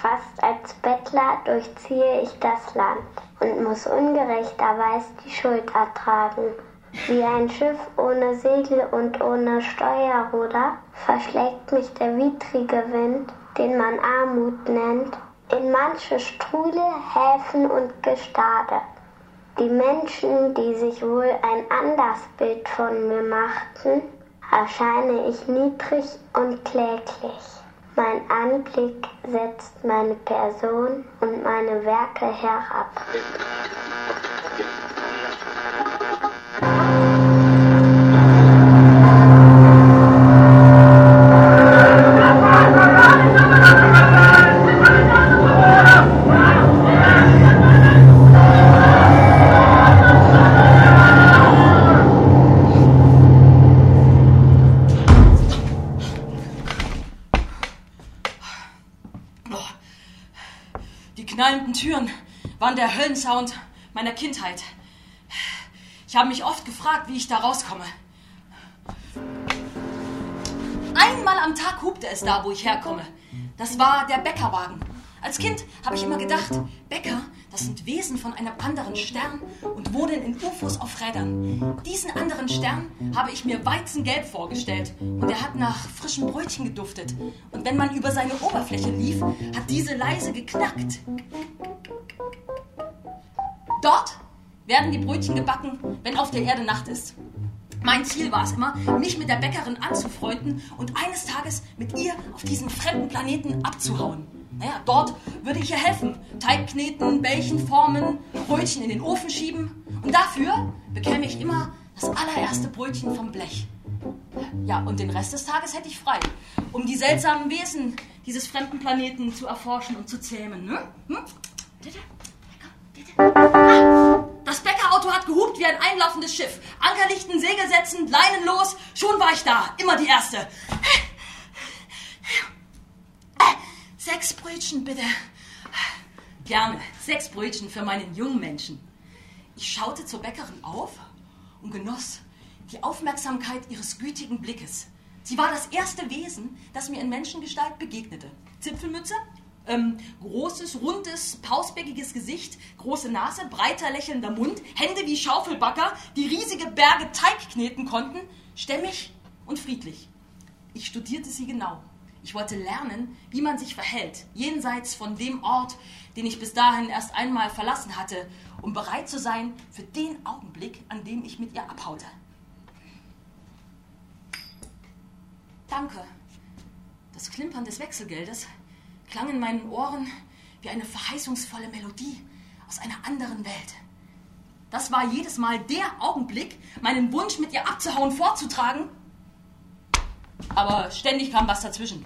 Fast als Bettler durchziehe ich das Land und muss ungerechterweise die Schuld ertragen. Wie ein Schiff ohne Segel und ohne Steuerruder verschlägt mich der widrige Wind, den man Armut nennt, in manche Strudel, Häfen und Gestade. Die Menschen, die sich wohl ein anderes Bild von mir machten, erscheine ich niedrig und kläglich. Mein Anblick setzt meine Person und meine Werke herab. Höllensound meiner Kindheit. Ich habe mich oft gefragt, wie ich da rauskomme. Einmal am Tag hupte es da, wo ich herkomme. Das war der Bäckerwagen. Als Kind habe ich immer gedacht, Bäcker, das sind Wesen von einem anderen Stern und wohnen in UFOs auf Rädern. Diesen anderen Stern habe ich mir weizengelb vorgestellt und er hat nach frischen Brötchen geduftet. Und wenn man über seine Oberfläche lief, hat diese leise geknackt. Dort werden die Brötchen gebacken, wenn auf der Erde Nacht ist. Mein Ziel war es immer, mich mit der Bäckerin anzufreunden und eines Tages mit ihr auf diesen fremden Planeten abzuhauen. Naja, dort würde ich ihr helfen. Teig kneten, Bällchen formen, Brötchen in den Ofen schieben. Und dafür bekäme ich immer das allererste Brötchen vom Blech. Ja, und den Rest des Tages hätte ich frei, um die seltsamen Wesen dieses fremden Planeten zu erforschen und zu zähmen. Ne? Hm? Das Bäckerauto hat gehupt wie ein einlaufendes Schiff. Ankerlichten, Segel setzen, Leinen los. Schon war ich da. Immer die Erste. Sechs Brötchen, bitte. Gerne. Sechs Brötchen für meinen jungen Menschen. Ich schaute zur Bäckerin auf und genoss die Aufmerksamkeit ihres gütigen Blickes. Sie war das erste Wesen, das mir in Menschengestalt begegnete. Zipfelmütze, ähm, großes, rundes, pausbäckiges Gesicht, große Nase, breiter lächelnder Mund, Hände wie Schaufelbacker, die riesige Berge Teig kneten konnten, stämmig und friedlich. Ich studierte sie genau. Ich wollte lernen, wie man sich verhält, jenseits von dem Ort, den ich bis dahin erst einmal verlassen hatte, um bereit zu sein für den Augenblick, an dem ich mit ihr abhaute. Danke. Das Klimpern des Wechselgeldes klang in meinen Ohren wie eine verheißungsvolle Melodie aus einer anderen Welt. Das war jedes Mal der Augenblick, meinen Wunsch mit ihr abzuhauen vorzutragen aber ständig kam was dazwischen.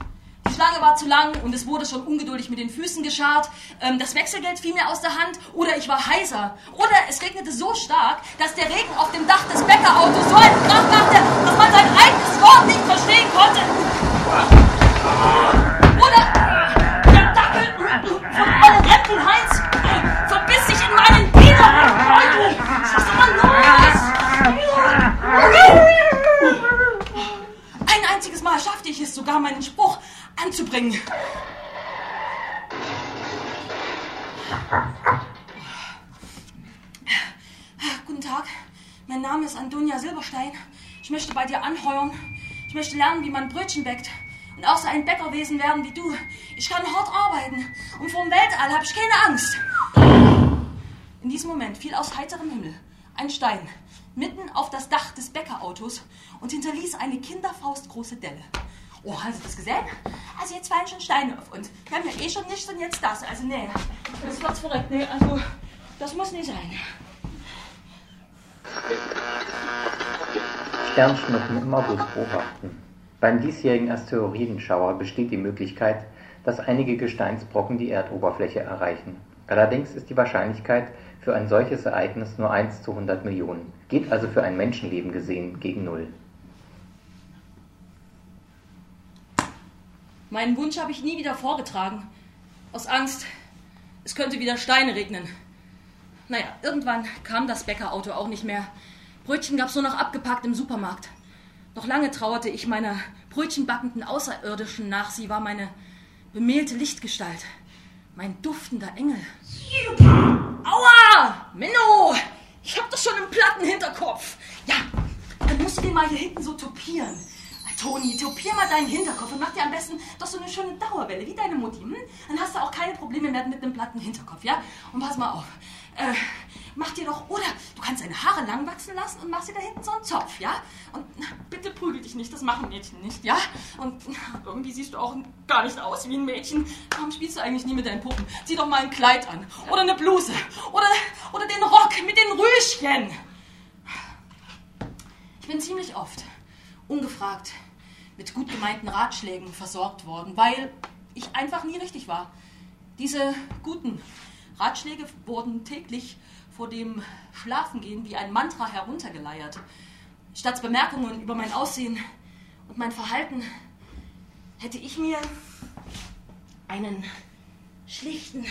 Die Schlange war zu lang und es wurde schon ungeduldig mit den Füßen geschart. Ähm, das Wechselgeld fiel mir aus der Hand oder ich war heiser. Oder es regnete so stark, dass der Regen auf dem Dach des Bäckerautos so einen Krach machte, dass man sein eigenes Wort nicht verstehen konnte. Oder von allen Äpfeln Heinz verbiss sich in meinen Bieder. Was ist denn los? einziges Mal schaffte ich es sogar, meinen Spruch anzubringen. Guten Tag, mein Name ist Antonia Silberstein. Ich möchte bei dir anheuern. Ich möchte lernen, wie man Brötchen bäckt. Und auch so ein Bäckerwesen werden wie du. Ich kann hart arbeiten. Und vom Weltall habe ich keine Angst. In diesem Moment fiel aus heiterem Himmel ein Stein mitten auf das Dach des Bäckerautos und hinterließ eine kinderfaustgroße Delle. Oh, haben Sie das gesehen? Also jetzt fallen schon Steine auf uns. Wir haben ja eh schon nichts und jetzt das. Also nee, das wird's verrückt. Nee, also das muss nicht sein. Sternschnuppen im August beobachten. Beim diesjährigen Asteroidenschauer besteht die Möglichkeit, dass einige Gesteinsbrocken die Erdoberfläche erreichen. Allerdings ist die Wahrscheinlichkeit für ein solches Ereignis nur 1 zu 100 Millionen, geht also für ein Menschenleben gesehen gegen Null. Meinen Wunsch habe ich nie wieder vorgetragen. Aus Angst, es könnte wieder Steine regnen. Naja, irgendwann kam das Bäckerauto auch nicht mehr. Brötchen gab es nur noch abgepackt im Supermarkt. Noch lange trauerte ich meiner brötchenbackenden Außerirdischen nach. Sie war meine bemehlte Lichtgestalt. Mein duftender Engel. Aua! Menno! Ich hab doch schon einen platten Hinterkopf. Ja, dann musst du den mal hier hinten so topieren. Toni, topier mal deinen Hinterkopf und mach dir am besten doch so eine schöne Dauerwelle, wie deine Mutti. Hm? Dann hast du auch keine Probleme mehr mit einem platten Hinterkopf, ja? Und pass mal auf. Äh, mach dir doch, oder du kannst deine Haare lang wachsen lassen und machst dir da hinten so einen Zopf, ja? Und bitte prügel dich nicht, das machen Mädchen nicht, ja? Und irgendwie siehst du auch gar nicht aus wie ein Mädchen. Warum spielst du eigentlich nie mit deinen Puppen? Zieh doch mal ein Kleid an oder eine Bluse oder, oder den Rock mit den Rüschchen. Ich bin ziemlich oft ungefragt mit gut gemeinten Ratschlägen versorgt worden, weil ich einfach nie richtig war. Diese guten Ratschläge wurden täglich vor dem Schlafengehen wie ein Mantra heruntergeleiert. Statt Bemerkungen über mein Aussehen und mein Verhalten hätte ich mir einen schlichten,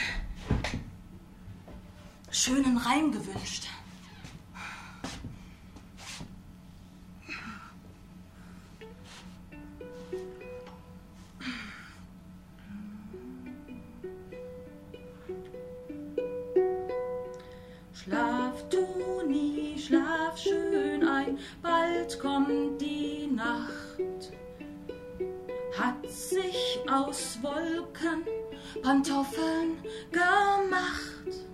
schönen Reim gewünscht. Schlaf schön ein, bald kommt die Nacht. Hat sich aus Wolken Pantoffeln gemacht.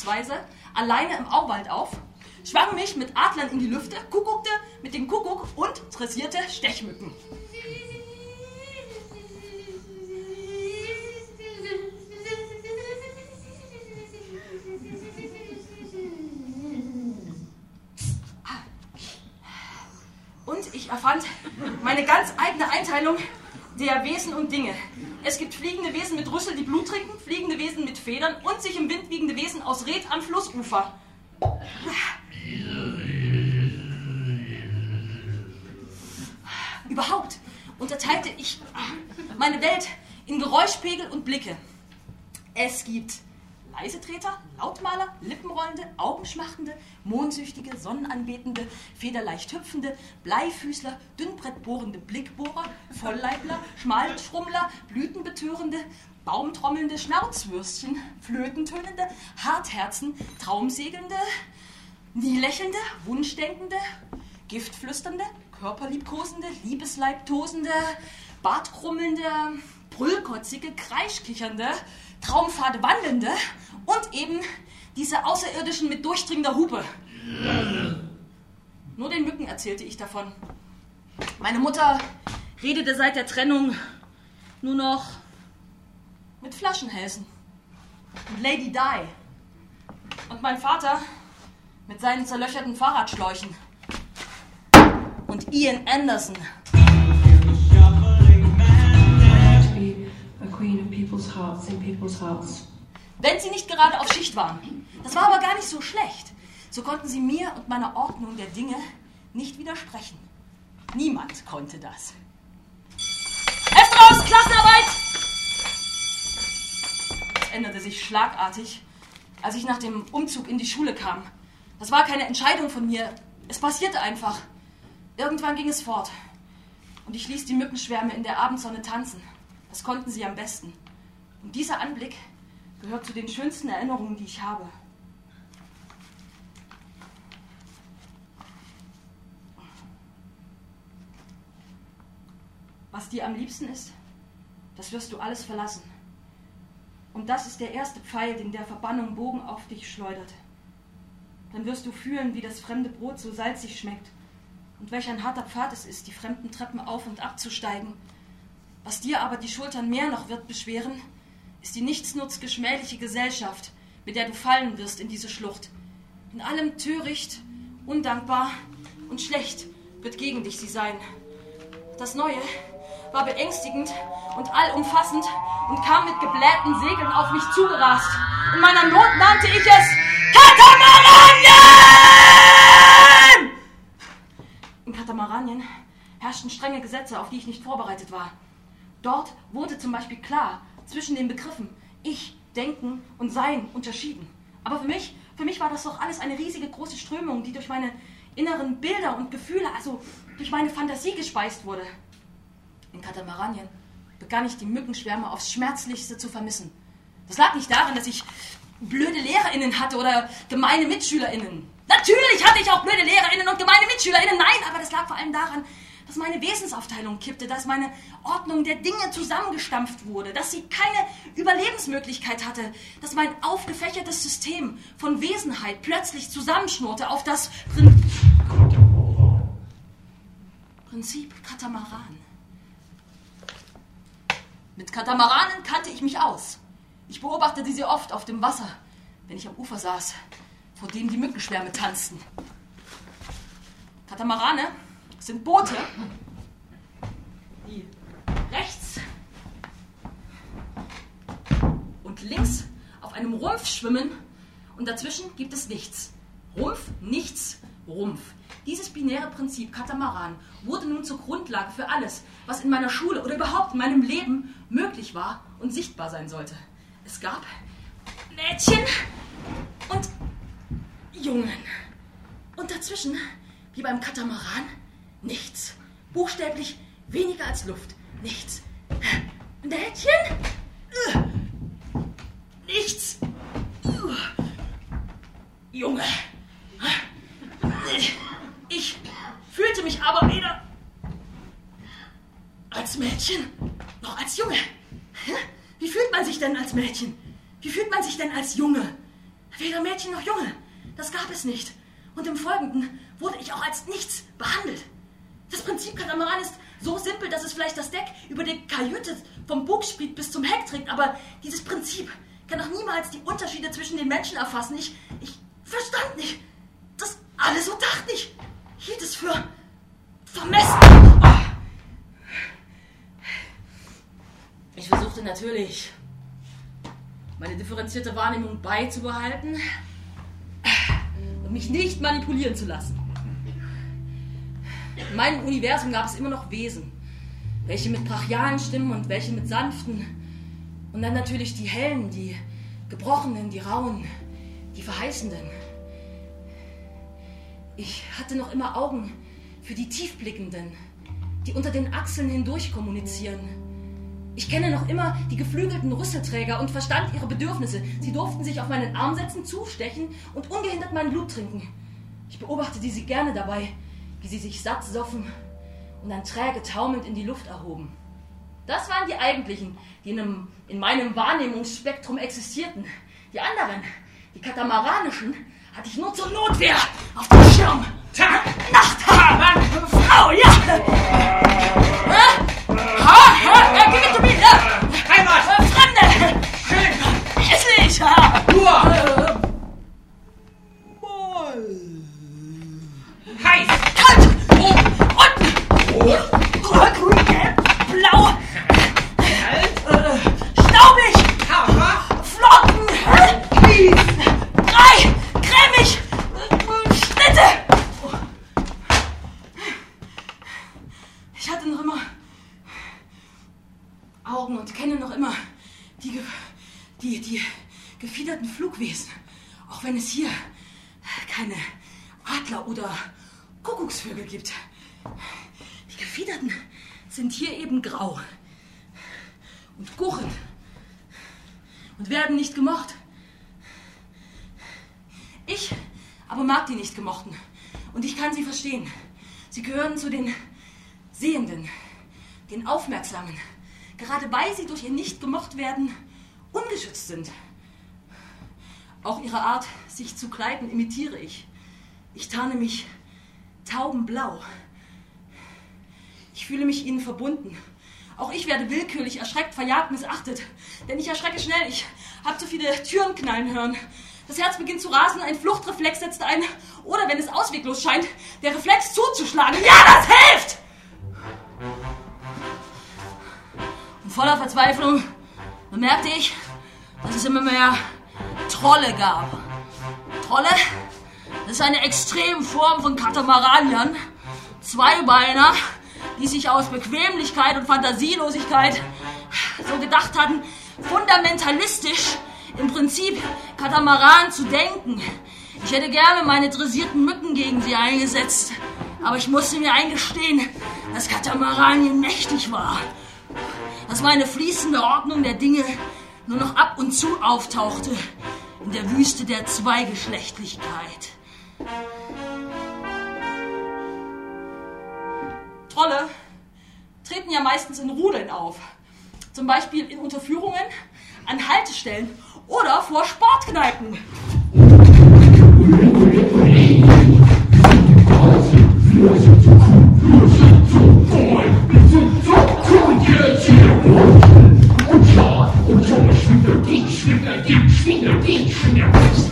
Vorzugsweise alleine im Auwald auf schwang mich mit Adlern in die Lüfte, kuckuckte mit dem Kuckuck und dressierte Stechmücken. Und ich erfand meine ganz eigene Einteilung der Wesen und Dinge. Es gibt fliegende Wesen mit Rüssel, die Blut trinken, fliegende Wesen mit Federn und sich im Wind wiegende Wesen aus Red am Flussufer. Überhaupt unterteilte ich meine Welt in Geräuschpegel und Blicke. Es gibt Leisetreter, Lautmaler, Lippenrollende, Augenschmachtende, Mondsüchtige, Sonnenanbetende, federleicht hüpfende, Bleifüßler, dünnbrettbohrende Blickbohrer, Vollleibler, Schmalschrummler, Blütenbetörende, Baumtrommelnde Schnauzwürstchen, Flötentönende, Hartherzen, Traumsegelnde, nielächelnde, Wunschdenkende, Giftflüsternde, körperliebkosende, liebesleibtosende, bartkrummelnde, brüllkotzige, kreischkichernde, Traumfade wandelnde und eben diese Außerirdischen mit durchdringender Hupe. Nur den Mücken erzählte ich davon. Meine Mutter redete seit der Trennung nur noch mit Flaschenhälsen und Lady Di. Und mein Vater mit seinen zerlöcherten Fahrradschläuchen und Ian Anderson. Wenn sie nicht gerade auf Schicht waren. Das war aber gar nicht so schlecht. So konnten sie mir und meiner Ordnung der Dinge nicht widersprechen. Niemand konnte das. Heft raus, Klassenarbeit! Es änderte sich schlagartig, als ich nach dem Umzug in die Schule kam. Das war keine Entscheidung von mir. Es passierte einfach. Irgendwann ging es fort. Und ich ließ die Mückenschwärme in der Abendsonne tanzen. Das konnten sie am besten. Und dieser Anblick gehört zu den schönsten Erinnerungen, die ich habe. Was dir am liebsten ist, das wirst du alles verlassen. Und das ist der erste Pfeil, den der Verbannung Bogen auf dich schleudert. Dann wirst du fühlen, wie das fremde Brot so salzig schmeckt und welch ein harter Pfad es ist, die fremden Treppen auf und abzusteigen. Was dir aber die Schultern mehr noch wird beschweren, ist die nichtsnutzgeschmähliche Gesellschaft, mit der du fallen wirst in diese Schlucht. In allem töricht undankbar und schlecht wird gegen dich sie sein. Das Neue war beängstigend und allumfassend und kam mit geblähten Segeln auf mich zugerast. In meiner Not nannte ich es Katamaranien! In Katamaranien herrschten strenge Gesetze, auf die ich nicht vorbereitet war. Dort wurde zum Beispiel klar zwischen den Begriffen Ich, Denken und Sein unterschieden. Aber für mich, für mich war das doch alles eine riesige große Strömung, die durch meine inneren Bilder und Gefühle, also durch meine Fantasie gespeist wurde. In Katamaranien begann ich die Mückenschwärme aufs Schmerzlichste zu vermissen. Das lag nicht daran, dass ich blöde LehrerInnen hatte oder gemeine MitschülerInnen. Natürlich hatte ich auch blöde LehrerInnen und gemeine MitschülerInnen, nein, aber das lag vor allem daran, dass meine Wesensaufteilung kippte, dass meine Ordnung der Dinge zusammengestampft wurde, dass sie keine Überlebensmöglichkeit hatte, dass mein aufgefächertes System von Wesenheit plötzlich zusammenschnurrte auf das Prin Prinzip Katamaran. Mit Katamaranen kannte ich mich aus. Ich beobachtete sie oft auf dem Wasser, wenn ich am Ufer saß, vor dem die Mückenschwärme tanzten. Katamarane sind Boote, die rechts und links auf einem Rumpf schwimmen und dazwischen gibt es nichts. Rumpf, nichts, Rumpf. Dieses binäre Prinzip Katamaran wurde nun zur Grundlage für alles, was in meiner Schule oder überhaupt in meinem Leben möglich war und sichtbar sein sollte. Es gab Mädchen und Jungen. Und dazwischen, wie beim Katamaran, nichts. Buchstäblich weniger als Luft. Nichts. Mädchen? Nichts. Junge. Ich fühlte mich aber weder als Mädchen noch als Junge. Wie fühlt man sich denn als Mädchen? Wie fühlt man sich denn als Junge? Weder Mädchen noch Junge. Das gab es nicht. Und im Folgenden wurde ich auch als nichts behandelt. Das Prinzip Katamaran ist so simpel, dass es vielleicht das Deck über die Kajüte vom Bugspriet bis zum Heck trägt, aber dieses Prinzip kann doch niemals die Unterschiede zwischen den Menschen erfassen. Ich, ich verstand nicht. Das alles so dachte ich. Hielt es für vermessen. Ich versuchte natürlich, meine differenzierte Wahrnehmung beizubehalten und mich nicht manipulieren zu lassen. In meinem Universum gab es immer noch Wesen, welche mit brachialen Stimmen und welche mit sanften. Und dann natürlich die hellen, die gebrochenen, die rauen, die verheißenden. Ich hatte noch immer Augen für die tiefblickenden, die unter den Achseln hindurch kommunizieren. Ich kenne noch immer die geflügelten Rüsselträger und verstand ihre Bedürfnisse. Sie durften sich auf meinen Arm setzen, zustechen und ungehindert mein Blut trinken. Ich beobachtete sie gerne dabei, wie sie sich satt soffen und dann träge taumelnd in die Luft erhoben. Das waren die eigentlichen, die in, einem, in meinem Wahrnehmungsspektrum existierten. Die anderen, die katamaranischen, hatte ich nur zur Notwehr auf dem Schirm. Tag, Nacht, Frau, ja! Ha? Ha? Ha? Gefiederten Flugwesen. Auch wenn es hier keine Adler oder Kuckucksvögel gibt. Die Gefiederten sind hier eben grau und gurren und werden nicht gemocht. Ich aber mag die nicht gemochten. Und ich kann sie verstehen. Sie gehören zu den Sehenden, den Aufmerksamen. Gerade weil sie durch ihr nicht gemocht werden, ungeschützt sind. Auch ihre Art, sich zu kleiden, imitiere ich. Ich tarne mich taubenblau. Ich fühle mich ihnen verbunden. Auch ich werde willkürlich erschreckt, verjagt, missachtet. Denn ich erschrecke schnell. Ich habe zu viele Türen knallen hören. Das Herz beginnt zu rasen, ein Fluchtreflex setzt ein. Oder wenn es ausweglos scheint, der Reflex zuzuschlagen. Ja, das hilft! Und voller Verzweiflung bemerkte ich, dass es immer mehr Trolle gab. Trolle, das ist eine extreme Form von Katamaraniern. Zweibeiner, die sich aus Bequemlichkeit und Fantasielosigkeit so gedacht hatten, fundamentalistisch im Prinzip Katamaran zu denken. Ich hätte gerne meine dressierten Mücken gegen sie eingesetzt, aber ich musste mir eingestehen, dass Katamaranien mächtig war. Dass meine fließende Ordnung der Dinge nur noch ab und zu auftauchte in der Wüste der Zweigeschlechtlichkeit. Trolle treten ja meistens in Rudeln auf. Zum Beispiel in Unterführungen, an Haltestellen oder vor Sportkneipen. Sie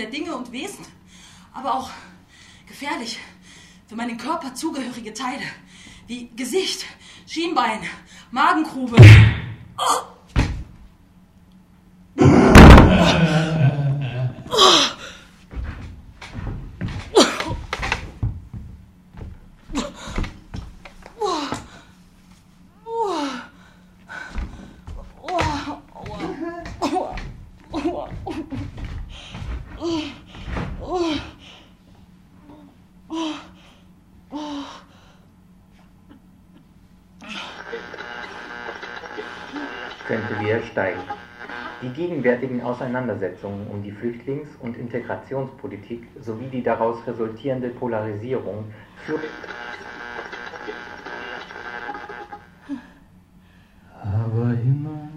der Dinge und Wesen, aber auch gefährlich für meinen Körper zugehörige Teile, wie Gesicht, Schienbein, Magengrube. Oh. könnte wieder steigen. Die gegenwärtigen Auseinandersetzungen um die Flüchtlings- und Integrationspolitik sowie die daraus resultierende Polarisierung führen. Aber immer,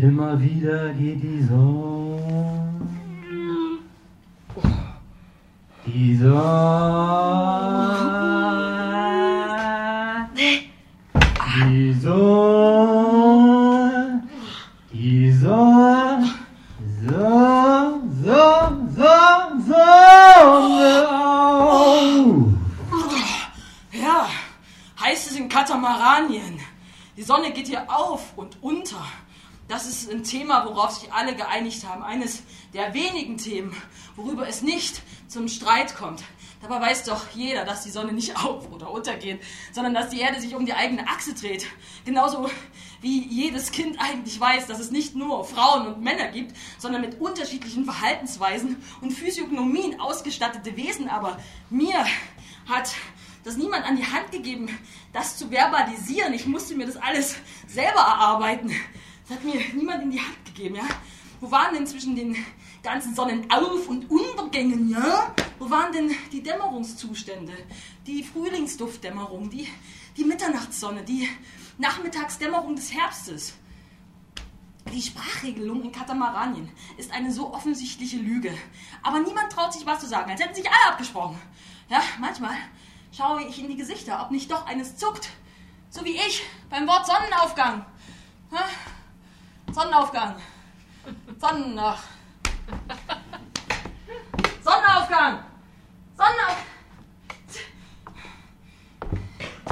immer wieder geht die Sonne. Die Sonne. Die Sonne. Die Sonne. So, so, so, Sonne auf. Ja, heißt es in Katamaranien. Die Sonne geht hier auf und unter. Das ist ein Thema, worauf sich alle geeinigt haben. Eines der wenigen Themen, worüber es nicht zum Streit kommt. Dabei weiß doch jeder, dass die Sonne nicht auf- oder untergeht, sondern dass die Erde sich um die eigene Achse dreht. Genauso wie jedes Kind eigentlich weiß, dass es nicht nur Frauen und Männer gibt, sondern mit unterschiedlichen Verhaltensweisen und Physiognomien ausgestattete Wesen. Aber mir hat das niemand an die Hand gegeben, das zu verbalisieren. Ich musste mir das alles selber erarbeiten. Das hat mir niemand in die Hand gegeben, ja? Wo waren denn zwischen den ganzen Sonnenauf- und Untergängen, ja? Wo waren denn die Dämmerungszustände? Die Frühlingsduftdämmerung, die, die Mitternachtssonne, die Nachmittagsdämmerung des Herbstes? Die Sprachregelung in Katamaranien ist eine so offensichtliche Lüge. Aber niemand traut sich was zu sagen, als hätten sich alle abgesprochen. Ja, manchmal schaue ich in die Gesichter, ob nicht doch eines zuckt. So wie ich beim Wort Sonnenaufgang. Sonnenaufgang. Sonnenach. Sonnenaufgang. Sonnenaufgang.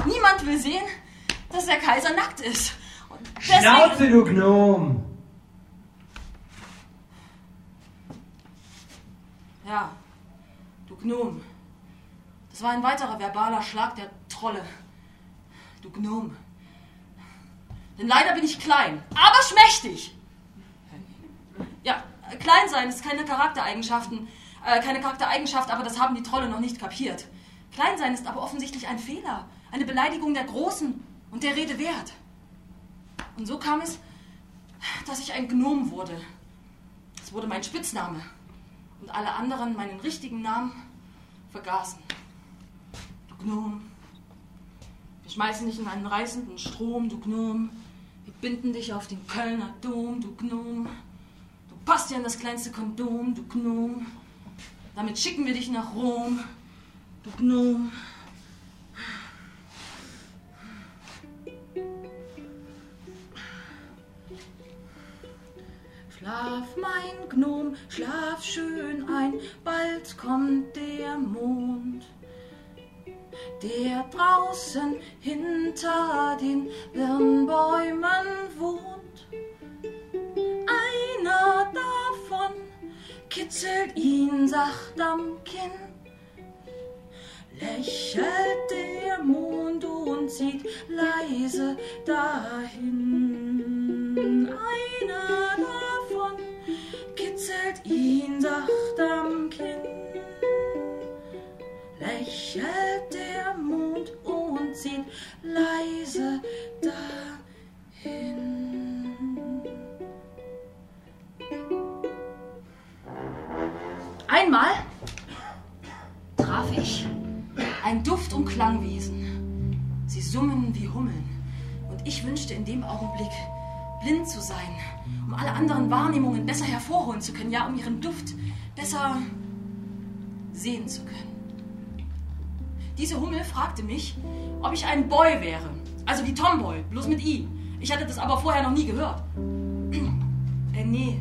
Niemand will sehen, dass der Kaiser nackt ist. Und deswegen- Schnauze, du Gnom! Ja, du Gnom. Das war ein weiterer verbaler Schlag der Trolle. Du Gnom. Denn leider bin ich klein, aber schmächtig. Ja, klein sein ist keine Charaktereigenschaften, äh, keine Charaktereigenschaft, aber das haben die Trolle noch nicht kapiert. Klein sein ist aber offensichtlich ein Fehler, eine Beleidigung der Großen und der Rede wert. Und so kam es, dass ich ein Gnom wurde. Das wurde mein Spitzname. Und alle anderen meinen richtigen Namen vergaßen. Gnom. Wir schmeißen dich in einen reißenden Strom, du Gnom. Wir binden dich auf den Kölner Dom, du Gnom. Du passt dir an das kleinste Kondom, du Gnom. Damit schicken wir dich nach Rom, du Gnom. Schlaf, mein Gnom, schlaf schön ein, bald kommt der Mond, der draußen hinter den Birnbäumen wohnt. Einer davon kitzelt ihn sacht am Kinn, lächelt der Mond und sieht leise dahin. Einer davon kitzelt ihn sacht am Kinn, und sieht leise dahin. Einmal traf ich ein Duft- und Klangwesen. Sie summen wie Hummeln. Und ich wünschte in dem Augenblick, blind zu sein, um alle anderen Wahrnehmungen besser hervorholen zu können, ja, um ihren Duft besser sehen zu können. Diese Hummel fragte mich, ob ich ein Boy wäre. Also wie Tomboy, bloß mit I. Ich hatte das aber vorher noch nie gehört. äh, nee,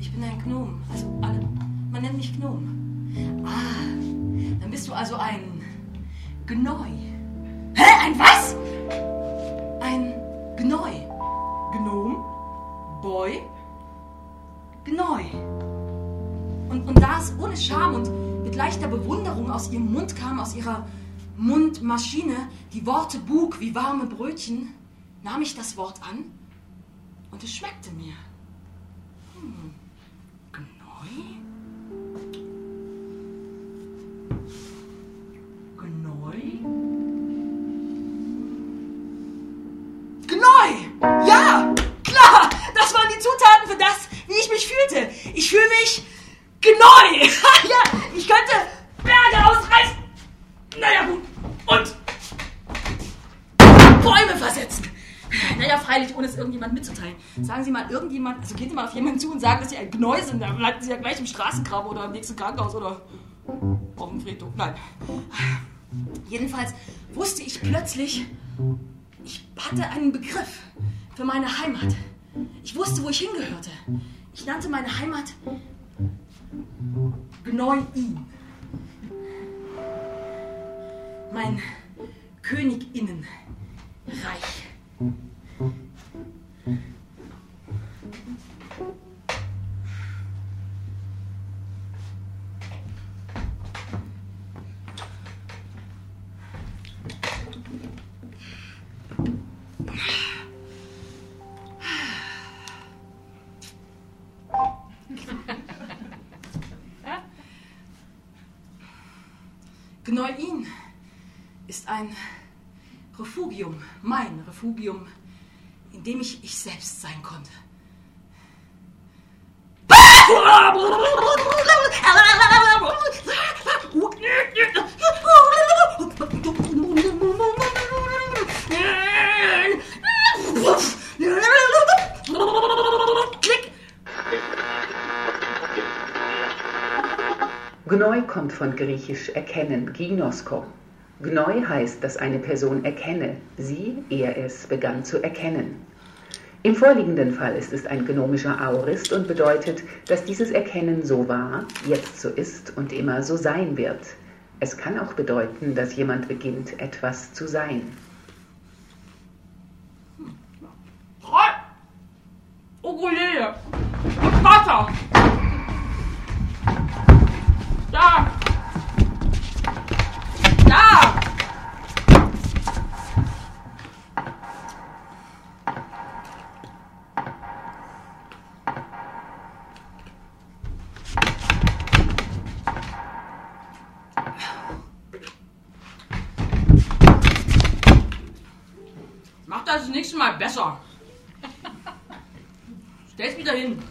ich bin ein Gnom. Also alle, man nennt mich Gnom. Ah, dann bist du also ein Gnoi. Hä, ein was? Ein Gnoi. Gnom, Boy, Gnoi. Und, und da es ohne Scham und mit leichter Bewunderung aus ihrem Mund kam, aus ihrer Mundmaschine, die Worte Bug wie warme Brötchen, nahm ich das Wort an und es schmeckte mir. Hm. Gnoi? Gnoi? Ohne es irgendjemand mitzuteilen. Sagen Sie mal irgendjemand, also gehen Sie mal auf jemanden zu und sagen, dass Sie ein Gnoi sind, dann landen Sie ja gleich im Straßengraben oder im nächsten Krankenhaus oder auf dem Friedhof. Nein. Jedenfalls wusste ich plötzlich, ich hatte einen Begriff für meine Heimat. Ich wusste, wo ich hingehörte. Ich nannte meine Heimat Gnoi. Mein Königinnenreich. Gneuin ist ein Refugium, mein Refugium, in dem ich ich selbst sein konnte. Gnoi kommt von griechisch erkennen, ginosko. Gnoi heißt, dass eine Person erkenne, sie, er es, begann zu erkennen. Im vorliegenden Fall ist es ein gnomischer Aorist und bedeutet, dass dieses Erkennen so war, jetzt so ist und immer so sein wird. Es kann auch bedeuten, dass jemand beginnt, etwas zu sein. Ukulele! Und Wasser! Da! Besser. Stell's wieder hin.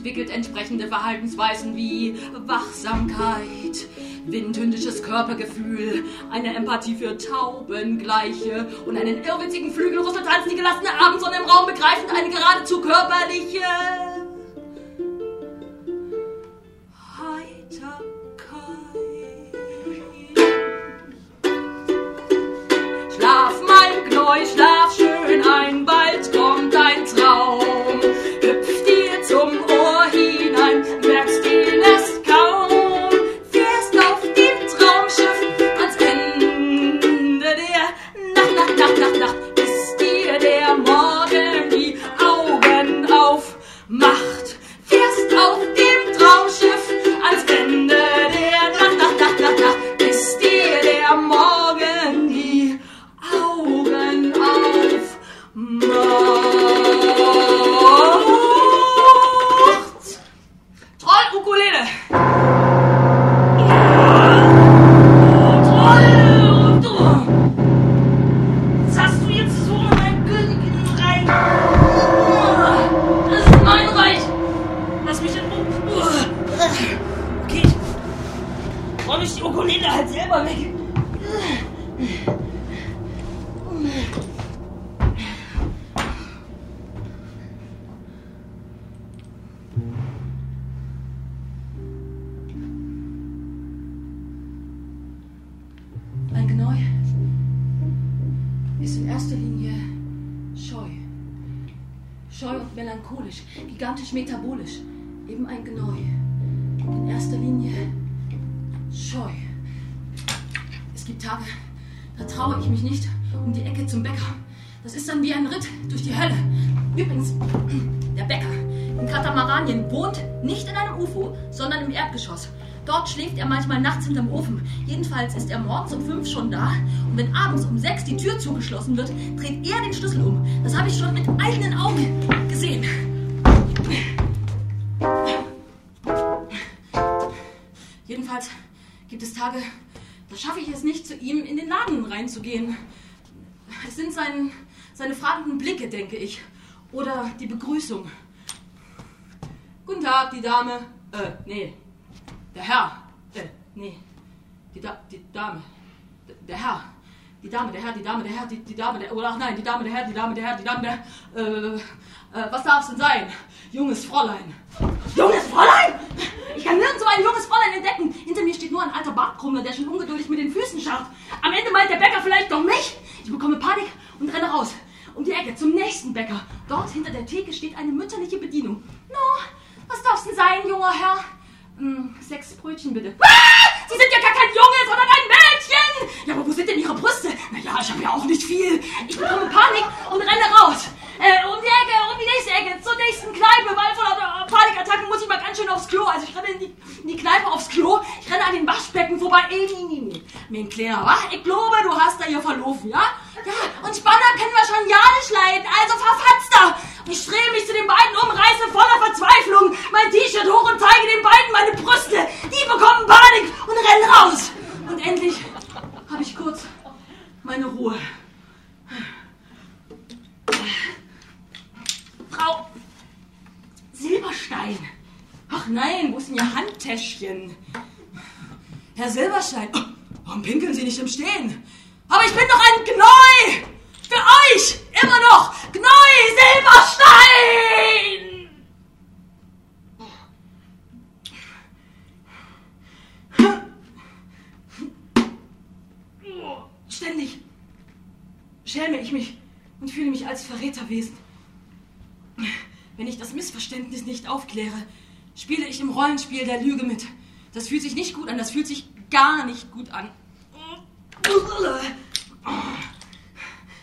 Entwickelt entsprechende Verhaltensweisen wie Wachsamkeit, windhündisches Körpergefühl, eine Empathie für Taubengleiche und einen irrwitzigen Flügelrüssel tanzen die gelassene Abendsonne im Raum begreifend eine geradezu körperliche Heiterkeit. Schlaf, mein Gneu, schlaf schön ein, bald kommt ein Traum. Es gibt Tage, da traue ich mich nicht um die Ecke zum Bäcker. Das ist dann wie ein Ritt durch die Hölle. Übrigens, der Bäcker in Katamaranien wohnt nicht in einem UFO, sondern im Erdgeschoss. Dort schläft er manchmal nachts hinterm Ofen. Jedenfalls ist er morgens um fünf schon da und wenn abends um sechs die Tür zugeschlossen wird, dreht er den Schlüssel um. Das habe ich schon mit eigenen Augen gesehen. Jedenfalls gibt es Tage, da schaffe ich es nicht, zu ihm in den Laden reinzugehen. Es sind sein, seine fragenden Blicke, denke ich. Oder die Begrüßung. Guten Tag, die Dame. Äh, nee. Der Herr. Äh, nee. Die, da die Dame. D der Herr. Die Dame, der Herr, die Dame, der Herr, die, die Dame, der. Oder ach nein, die Dame, der Herr, die Dame, der Herr, die Dame, der. Äh, äh, was darf es denn sein? Junges Fräulein. Junges Fräulein? Ich kann nirgendwo ein junges Fräulein entdecken. Hinter mir steht nur ein alter Bartkrummler, der schon ungeduldig mit den Füßen scharrt. Am Ende meint der Bäcker vielleicht doch mich. Ich bekomme Panik und renne raus. Um die Ecke zum nächsten Bäcker. Dort hinter der Theke steht eine mütterliche Bedienung. No, was darf's denn sein, junger Herr? Hm, sechs Brötchen bitte. Ah! Sie sind ja gar kein Junge, sondern ein Mädchen! Ja, aber wo sind denn Ihre Brüste? Naja, ich habe ja auch nicht viel. Ich bekomme Panik und renne raus. Äh, um die Ecke, um die nächste Ecke, zur nächsten Kneipe, weil vor der Panikattacke muss ich mal ganz schön aufs Klo. Also ich renne in die, in die Kneipe aufs Klo, ich renne an den Waschbecken vorbei. Ey, nee, nee, nee. Mein Kleiner, wa? Ich glaube, du hast da hier verlaufen, ja? Ja, und Spanner können wir schon ja nicht leiden, also verfatzt da! Ich drehe mich zu den beiden um, reiße voller Verzweiflung mein T-Shirt hoch und zeige den beiden meine Brüste. Die bekommen Panik und rennen raus. Und endlich kurz meine Ruhe. Frau Silberstein. Ach nein, wo ist denn Ihr Handtäschchen? Herr Silberstein, warum pinkeln Sie nicht im Stehen? Aber ich bin doch ein Gneu! Für euch! Immer noch! Gneu Silberstein! Schäme ich mich und fühle mich als Verräterwesen. Wenn ich das Missverständnis nicht aufkläre, spiele ich im Rollenspiel der Lüge mit. Das fühlt sich nicht gut an, das fühlt sich gar nicht gut an.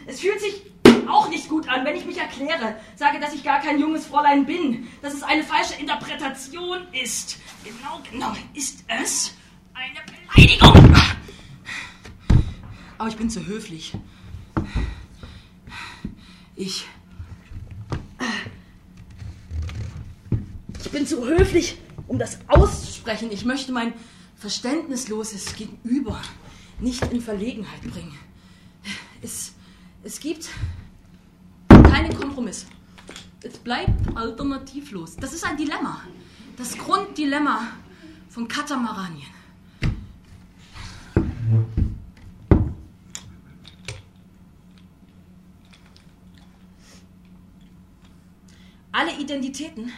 Es fühlt sich auch nicht gut an, wenn ich mich erkläre, sage, dass ich gar kein junges Fräulein bin, dass es eine falsche Interpretation ist. Genau genommen ist es eine Beleidigung. Aber ich bin zu höflich. Ich. Ich bin zu höflich, um das auszusprechen. Ich möchte mein verständnisloses Gegenüber nicht in Verlegenheit bringen. Es, es gibt keinen Kompromiss. Es bleibt alternativlos. Das ist ein Dilemma. Das Grunddilemma von Katamaranien. Alle Identitäten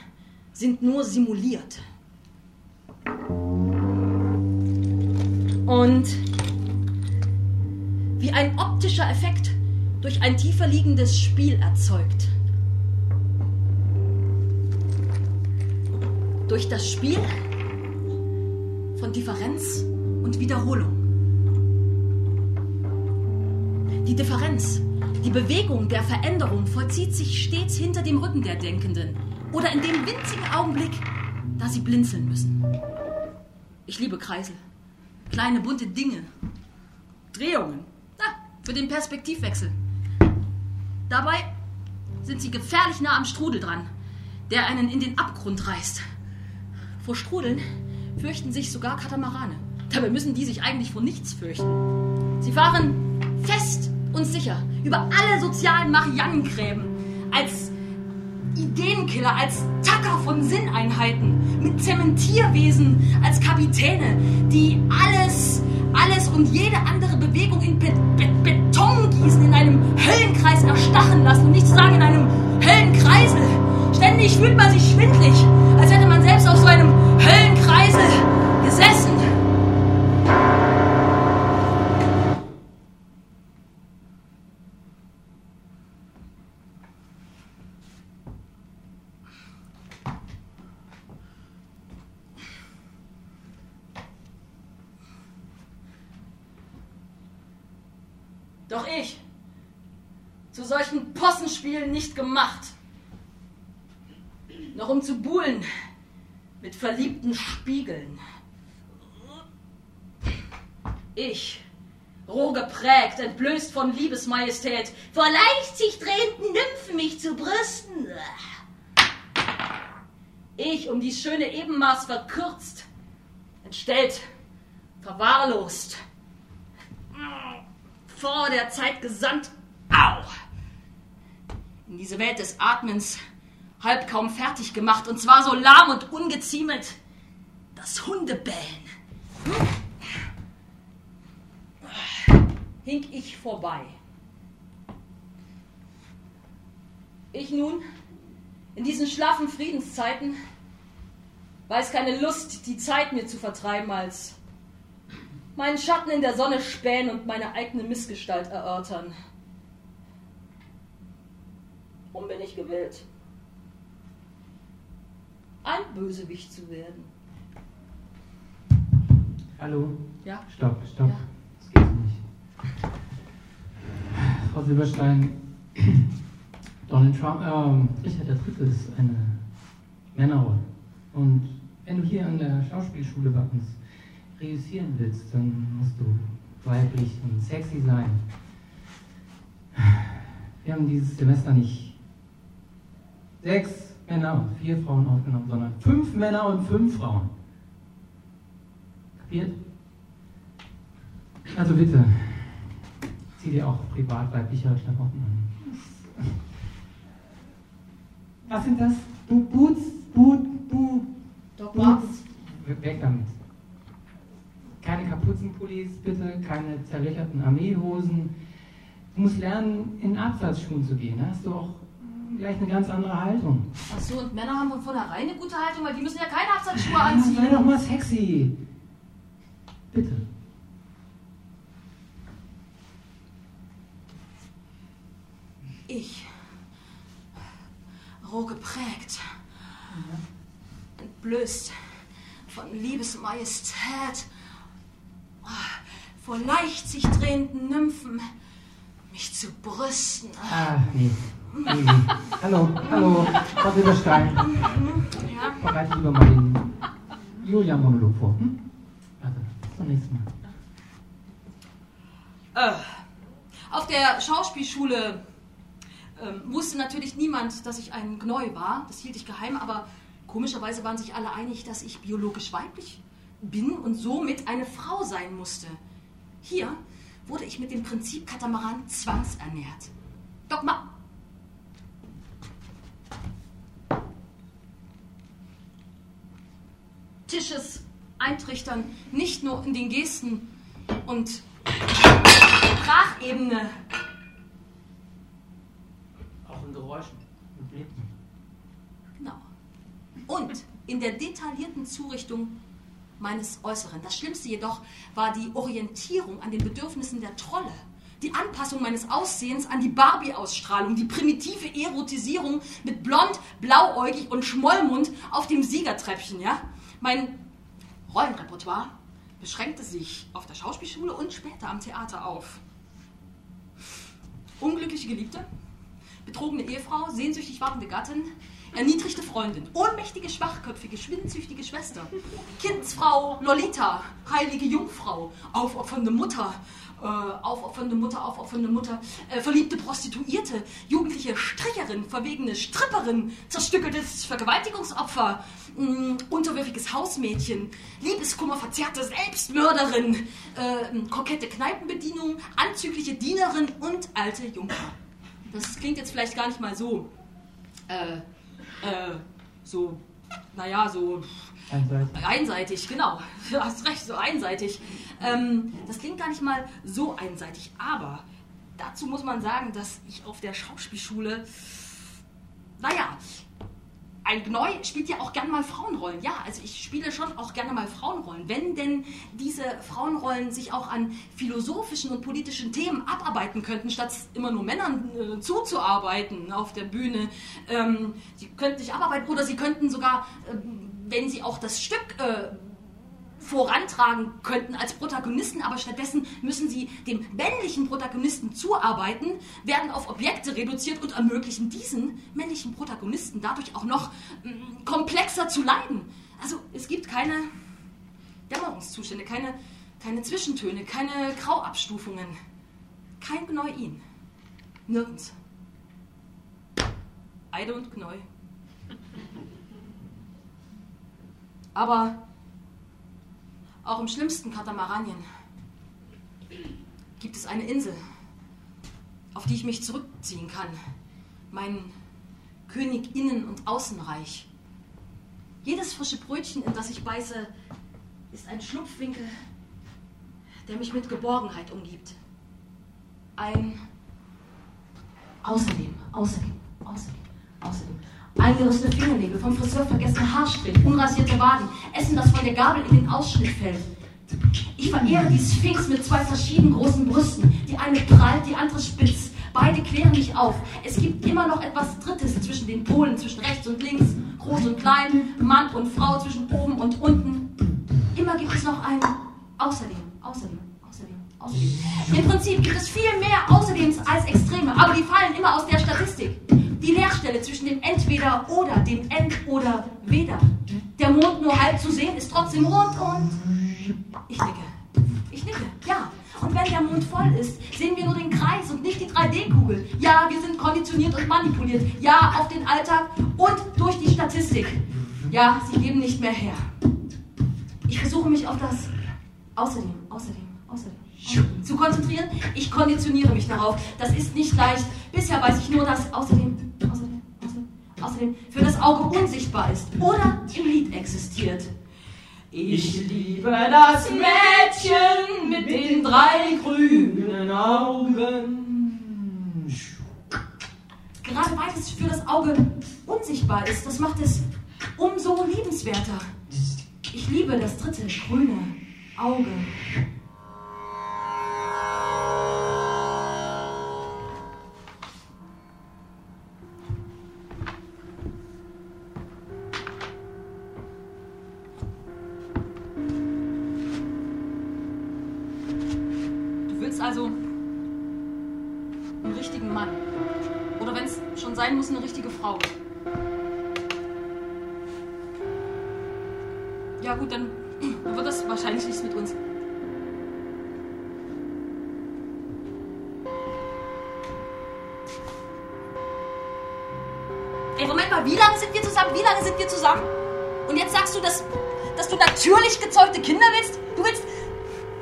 sind nur simuliert. Und wie ein optischer Effekt durch ein tiefer liegendes Spiel erzeugt. Durch das Spiel von Differenz und Wiederholung. Die Differenz, die Bewegung der Veränderung vollzieht sich stets hinter dem Rücken der Denkenden oder in dem winzigen Augenblick, da sie blinzeln müssen. Ich liebe Kreisel, kleine bunte Dinge, Drehungen, na, für den Perspektivwechsel. Dabei sind sie gefährlich nah am Strudel dran, der einen in den Abgrund reißt. Vor Strudeln fürchten sich sogar Katamarane. Dabei müssen die sich eigentlich vor nichts fürchten. Sie fahren fest und sicher über alle sozialen Mariannengräben als Ideenkiller, als Tacker von Sinneinheiten, mit Zementierwesen als Kapitäne, die alles, alles und jede andere Bewegung in Be Be Beton gießen, in einem Höllenkreis erstachen lassen und nicht zu sagen in einem Höllenkreisel. Ständig fühlt man sich schwindlig, als hätte man selbst auf so einem Doch ich, zu solchen Possenspielen nicht gemacht. Noch um zu buhlen mit verliebten Spiegeln. Ich, roh geprägt, entblößt von Liebesmajestät, vor leicht sich drehenden Nymphen mich zu brüsten. Ich, um dies schöne Ebenmaß verkürzt, entstellt, verwahrlost, vor der Zeit gesandt, au, in diese Welt des Atmens halb kaum fertig gemacht, und zwar so lahm und ungeziemelt, das Hundebellen. Hink ich vorbei. Ich nun, in diesen schlaffen Friedenszeiten, weiß keine Lust, die Zeit mir zu vertreiben, als meinen Schatten in der Sonne spähen und meine eigene Missgestalt erörtern. Warum bin ich gewillt, ein Bösewicht zu werden? Hallo? Ja? Stopp, stopp. Ja. Das geht nicht. Frau Silberstein, Donald Trump, ähm, Richard III. ist eine Männerrolle. Und wenn du hier an der Schauspielschule bei uns reüssieren willst, dann musst du weiblich und sexy sein. Wir haben dieses Semester nicht sechs Männer und vier Frauen aufgenommen, sondern fünf Männer und fünf Frauen. Kapiert? Also bitte, zieh dir auch privat weibliche Klamotten an. Was sind das? Boots? Boot, Bu Doc Boots? Martens. Weg damit. Keine Kapuzenpullis, bitte, keine zerlöcherten Armeehosen. Du musst lernen, in Absatzschuhen zu gehen. Da hast du auch gleich eine ganz andere Haltung. Ach so, und Männer haben von vornherein eine gute Haltung, weil die müssen ja keine Absatzschuhe Ja, anziehen. sei doch mal sexy. Bitte. Ich, roh geprägt, entblößt von Liebesmajestät, vor leicht sich drehenden Nymphen, mich zu brüsten. Ah, nee. nee, nee. Hallo, hallo, Frau Silberstein. Ja? Bereite lieber mal den Julia-Monolog vor. Hm? Warte, bis zum nächsten Mal. Äh, auf der Schauspielschule ähm, wusste natürlich niemand, dass ich ein Gneu war. Das hielt ich geheim, aber komischerweise waren sich alle einig, dass ich biologisch weiblich bin und somit eine Frau sein musste. Hier wurde ich mit dem Prinzip Katamaran zwangsernährt. Dogma. Tisches eintrichtern, nicht nur in den Gesten und Sprachebene. Auch in Geräuschen und Blicken. Genau. Und in der detaillierten Zurichtung meines Äußeren. Das Schlimmste jedoch war die Orientierung an den Bedürfnissen der Trolle. Die Anpassung meines Aussehens an die Barbie-Ausstrahlung, die primitive Erotisierung mit blond, blauäugig und Schmollmund auf dem Siegertreppchen, ja? Mein Rollenrepertoire beschränkte sich auf der Schauspielschule und später am Theater auf. Unglückliche Geliebte, betrogene Ehefrau, sehnsüchtig wartende Gattin, erniedrigte Freundin, ohnmächtige, schwachköpfige, schwindsüchtige Schwester, Kindsfrau Lolita, heilige Jungfrau, aufopfernde Mutter, äh, aufopfernde Mutter, aufopfernde Mutter, äh, verliebte Prostituierte, jugendliche Stricherin, verwegene Stripperin, zerstückeltes Vergewaltigungsopfer, mh, unterwürfiges Hausmädchen, Liebeskummer, verzerrte Selbstmörderin, äh, kokette Kneipenbedienung, anzügliche Dienerin und alte Jungfrau. Das klingt jetzt vielleicht gar nicht mal so, äh, äh, so, naja, so Einseitig. einseitig, genau. Du hast recht, so einseitig. Ähm, das klingt gar nicht mal so einseitig, aber dazu muss man sagen, dass ich auf der Schauspielschule, naja, Gneu spielt ja auch gerne mal Frauenrollen. Ja, also ich spiele schon auch gerne mal Frauenrollen. Wenn denn diese Frauenrollen sich auch an philosophischen und politischen Themen abarbeiten könnten, statt immer nur Männern äh, zuzuarbeiten auf der Bühne. Ähm, sie könnten sich abarbeiten oder sie könnten sogar, ähm, wenn sie auch das Stück äh, vorantragen könnten als Protagonisten, aber stattdessen müssen sie dem männlichen Protagonisten zuarbeiten, werden auf Objekte reduziert und ermöglichen diesen männlichen Protagonisten dadurch auch noch mm, komplexer zu leiden. Also es gibt keine Dämmerungszustände, keine, keine Zwischentöne, keine Grauabstufungen, kein Gneuin. Nirgends. Eide und Gneu. Aber auch im schlimmsten Katamaranien gibt es eine Insel, auf die ich mich zurückziehen kann. Mein Königinnen- und Außenreich. Jedes frische Brötchen, in das ich beiße, ist ein Schlupfwinkel, der mich mit Geborgenheit umgibt. Ein Außerdem, außerdem, außerdem, außerdem. Eingerissene Fingernägel, vom Friseur vergessene Haarstrich, unrasierte Waden, Essen, das von der Gabel in den Ausschnitt fällt. Ich verehre die Sphinx mit zwei verschieden großen Brüsten. Die eine prallt, die andere spitz. Beide klären mich auf. Es gibt immer noch etwas Drittes zwischen den Polen, zwischen rechts und links, groß und klein, Mann und Frau, zwischen oben und unten. Immer gibt es noch ein Außerdem, außerdem, Im Prinzip gibt es viel mehr Außerdems als Extreme, aber die fallen immer aus der Statistik. Die Leerstelle zwischen dem Entweder oder, dem End oder Weder. Der Mond nur halb zu sehen, ist trotzdem rund und. Ich nicke. Ich nicke, ja. Und wenn der Mond voll ist, sehen wir nur den Kreis und nicht die 3D-Kugel. Ja, wir sind konditioniert und manipuliert. Ja, auf den Alltag und durch die Statistik. Ja, sie geben nicht mehr her. Ich versuche mich auf das außerdem, außerdem zu konzentrieren. Ich konditioniere mich darauf. Das ist nicht leicht. Bisher weiß ich nur, dass außerdem, außerdem, außerdem, außerdem für das Auge unsichtbar ist oder im Lied existiert. Ich liebe das Mädchen mit den drei grünen Augen. Gerade weil es für das Auge unsichtbar ist, das macht es umso liebenswerter. Ich liebe das dritte grüne Auge. Zusammen? Und jetzt sagst du, dass, dass du natürlich gezeugte Kinder willst? Du willst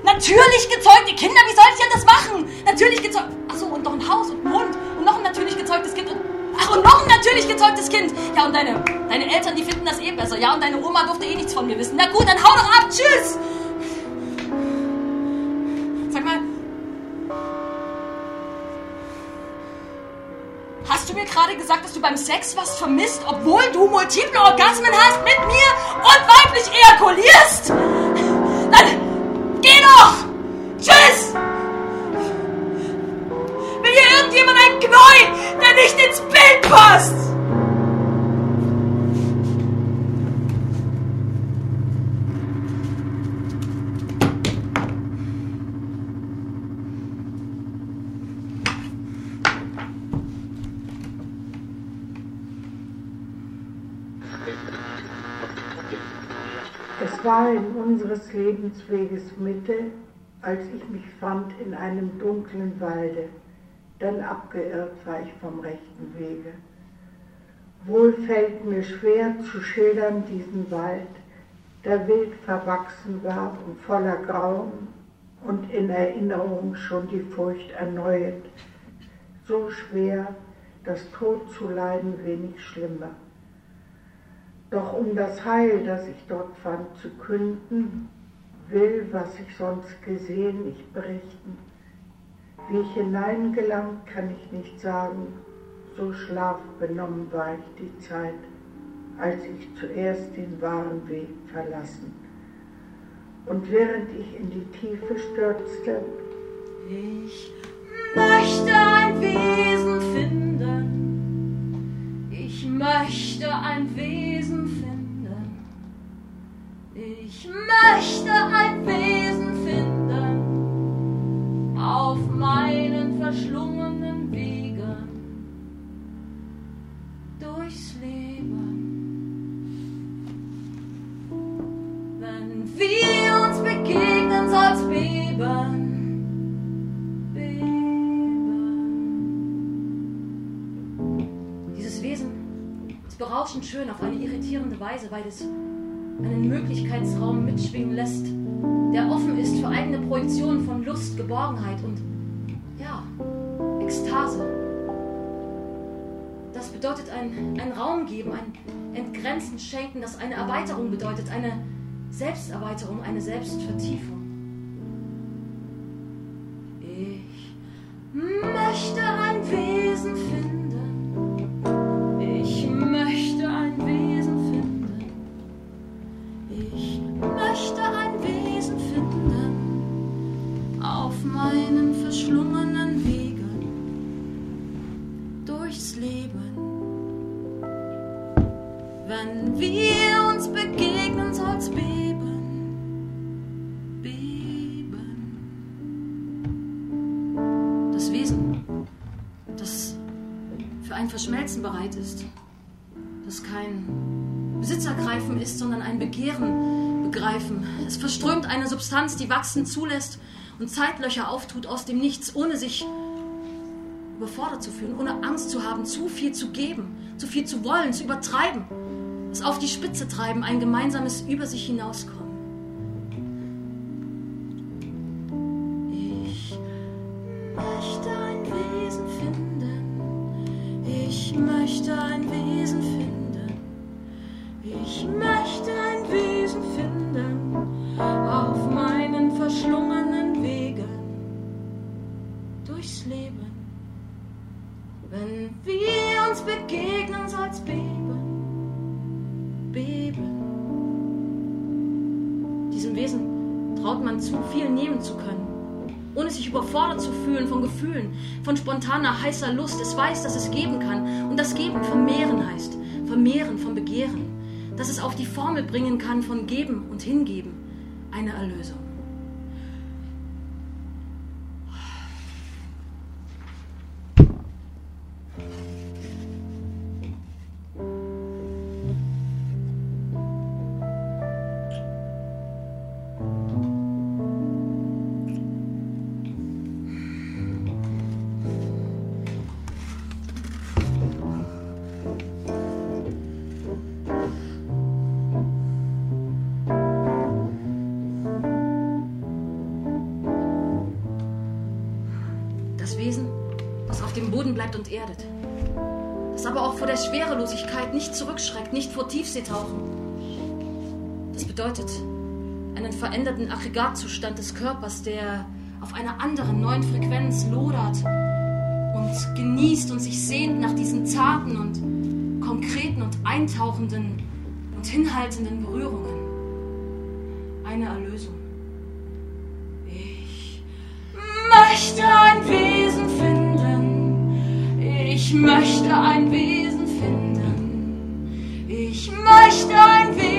natürlich gezeugte Kinder? Wie soll ich denn das machen? Natürlich gezeugt. Achso, und noch ein Haus und ein Hund und noch ein natürlich gezeugtes Kind und. Ach, und noch ein natürlich gezeugtes Kind. Ja, und deine, deine Eltern, die finden das eh besser. Ja, und deine Oma durfte eh nichts von mir wissen. Na gut, dann hau doch ab. Tschüss. Mir gerade gesagt, dass du beim Sex was vermisst, obwohl du multiple Orgasmen hast mit mir und weiblich ejakulierst? Dann geh doch! Tschüss! Will hier irgendjemand einen Knäuel, der nicht ins Bild passt? Es war in unseres Lebensweges Mitte, als ich mich fand in einem dunklen Walde. Dann abgeirrt war ich vom rechten Wege. Wohl fällt mir schwer zu schildern diesen Wald, der wild verwachsen war und voller Grauen und in Erinnerung schon die Furcht erneuert. So schwer, das Tod zu leiden wenig schlimmer. Doch um das Heil, das ich dort fand, zu künden, will, was ich sonst gesehen, ich berichten. Wie ich hineingelangt, kann ich nicht sagen, so schlafbenommen war ich die Zeit, als ich zuerst den wahren Weg verlassen. Und während ich in die Tiefe stürzte, Ich möchte ein Wesen möchte ein Wesen finden. Ich möchte ein Wesen finden auf meinen verschlungenen berauschend schön auf eine irritierende Weise, weil es einen Möglichkeitsraum mitschwingen lässt, der offen ist für eigene Projektionen von Lust, Geborgenheit und ja, Ekstase. Das bedeutet ein, ein Raum geben, ein Entgrenzen schenken, das eine Erweiterung bedeutet, eine Selbsterweiterung, eine Selbstvertiefung. Begehren begreifen. Es verströmt eine Substanz, die wachsen zulässt und Zeitlöcher auftut aus dem Nichts, ohne sich überfordert zu fühlen, ohne Angst zu haben, zu viel zu geben, zu viel zu wollen, zu übertreiben, es auf die Spitze treiben, ein gemeinsames über sich hinauskommen. Spontaner, heißer Lust. Es weiß, dass es geben kann und das Geben vermehren heißt, vermehren vom Begehren, dass es auf die Formel bringen kann von Geben und Hingeben, eine Erlösung. Nicht vor Tiefseetauchen. Das bedeutet einen veränderten Aggregatzustand des Körpers, der auf einer anderen neuen Frequenz lodert und genießt und sich sehnt nach diesen zarten und konkreten und eintauchenden und hinhaltenden Berührungen. Eine Erlösung. Ich möchte ein Wesen finden. Ich möchte ein Wesen. Ich möchte ein Wesen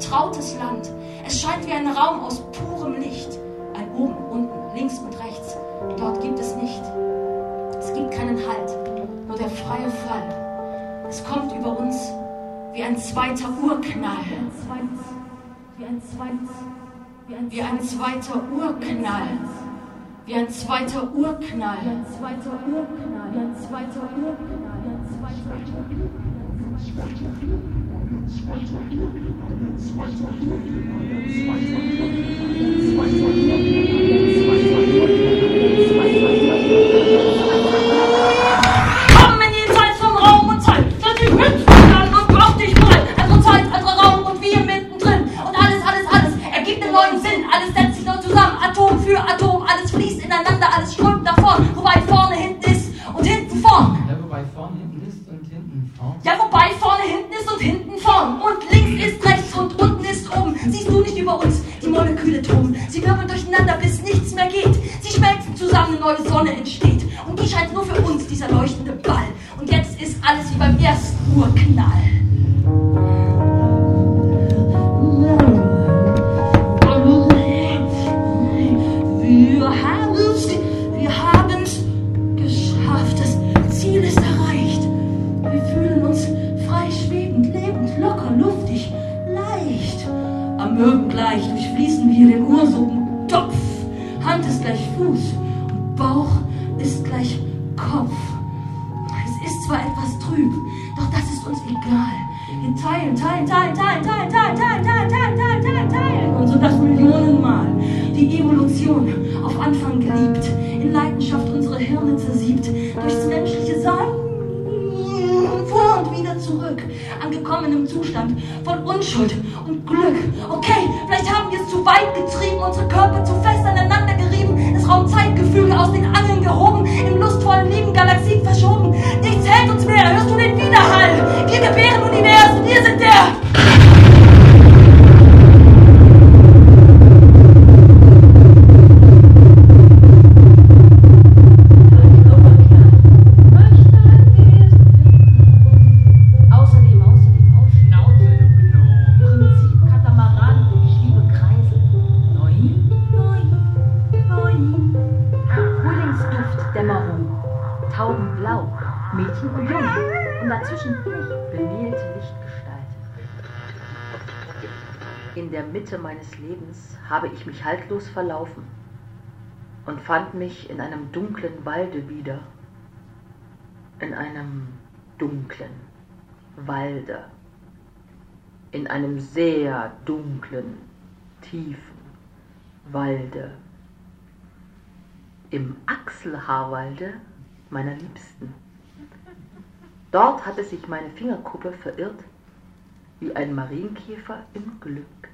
vertrautes Land. Es scheint wie ein Raum aus purem Licht. Ein oben, unten, links und rechts. Dort gibt es nicht. Es gibt keinen Halt, nur der freie Fall. Es kommt über uns wie ein zweiter Urknall. Wie ein zweites, wie ein, wie ein zweiter Urknall. Wie ein zweiter Urknall. Wie ein zweiter Urknall. Wie ein zweiter Urknall. Wie ein zweiter Komm Leidenschaft unsere Hirne zersiebt, durchs menschliche Sein vor und wieder zurück, angekommen im Zustand von Unschuld und Glück. Okay, vielleicht haben wir es zu weit getrieben, unsere Körper zu fest aneinander gerieben, das Raumzeitgefüge aus den Angeln gehoben, im lustvollen Lieben Galaxien verschoben. Nichts hält uns mehr, hörst du den Widerhall? Wir gebären Universen, wir sind der. Mitte meines Lebens habe ich mich haltlos verlaufen und fand mich in einem dunklen Walde wieder. In einem dunklen Walde. In einem sehr dunklen, tiefen Walde. Im Achselhaarwalde meiner Liebsten. Dort hatte sich meine Fingerkuppe verirrt wie ein Marienkäfer im Glück.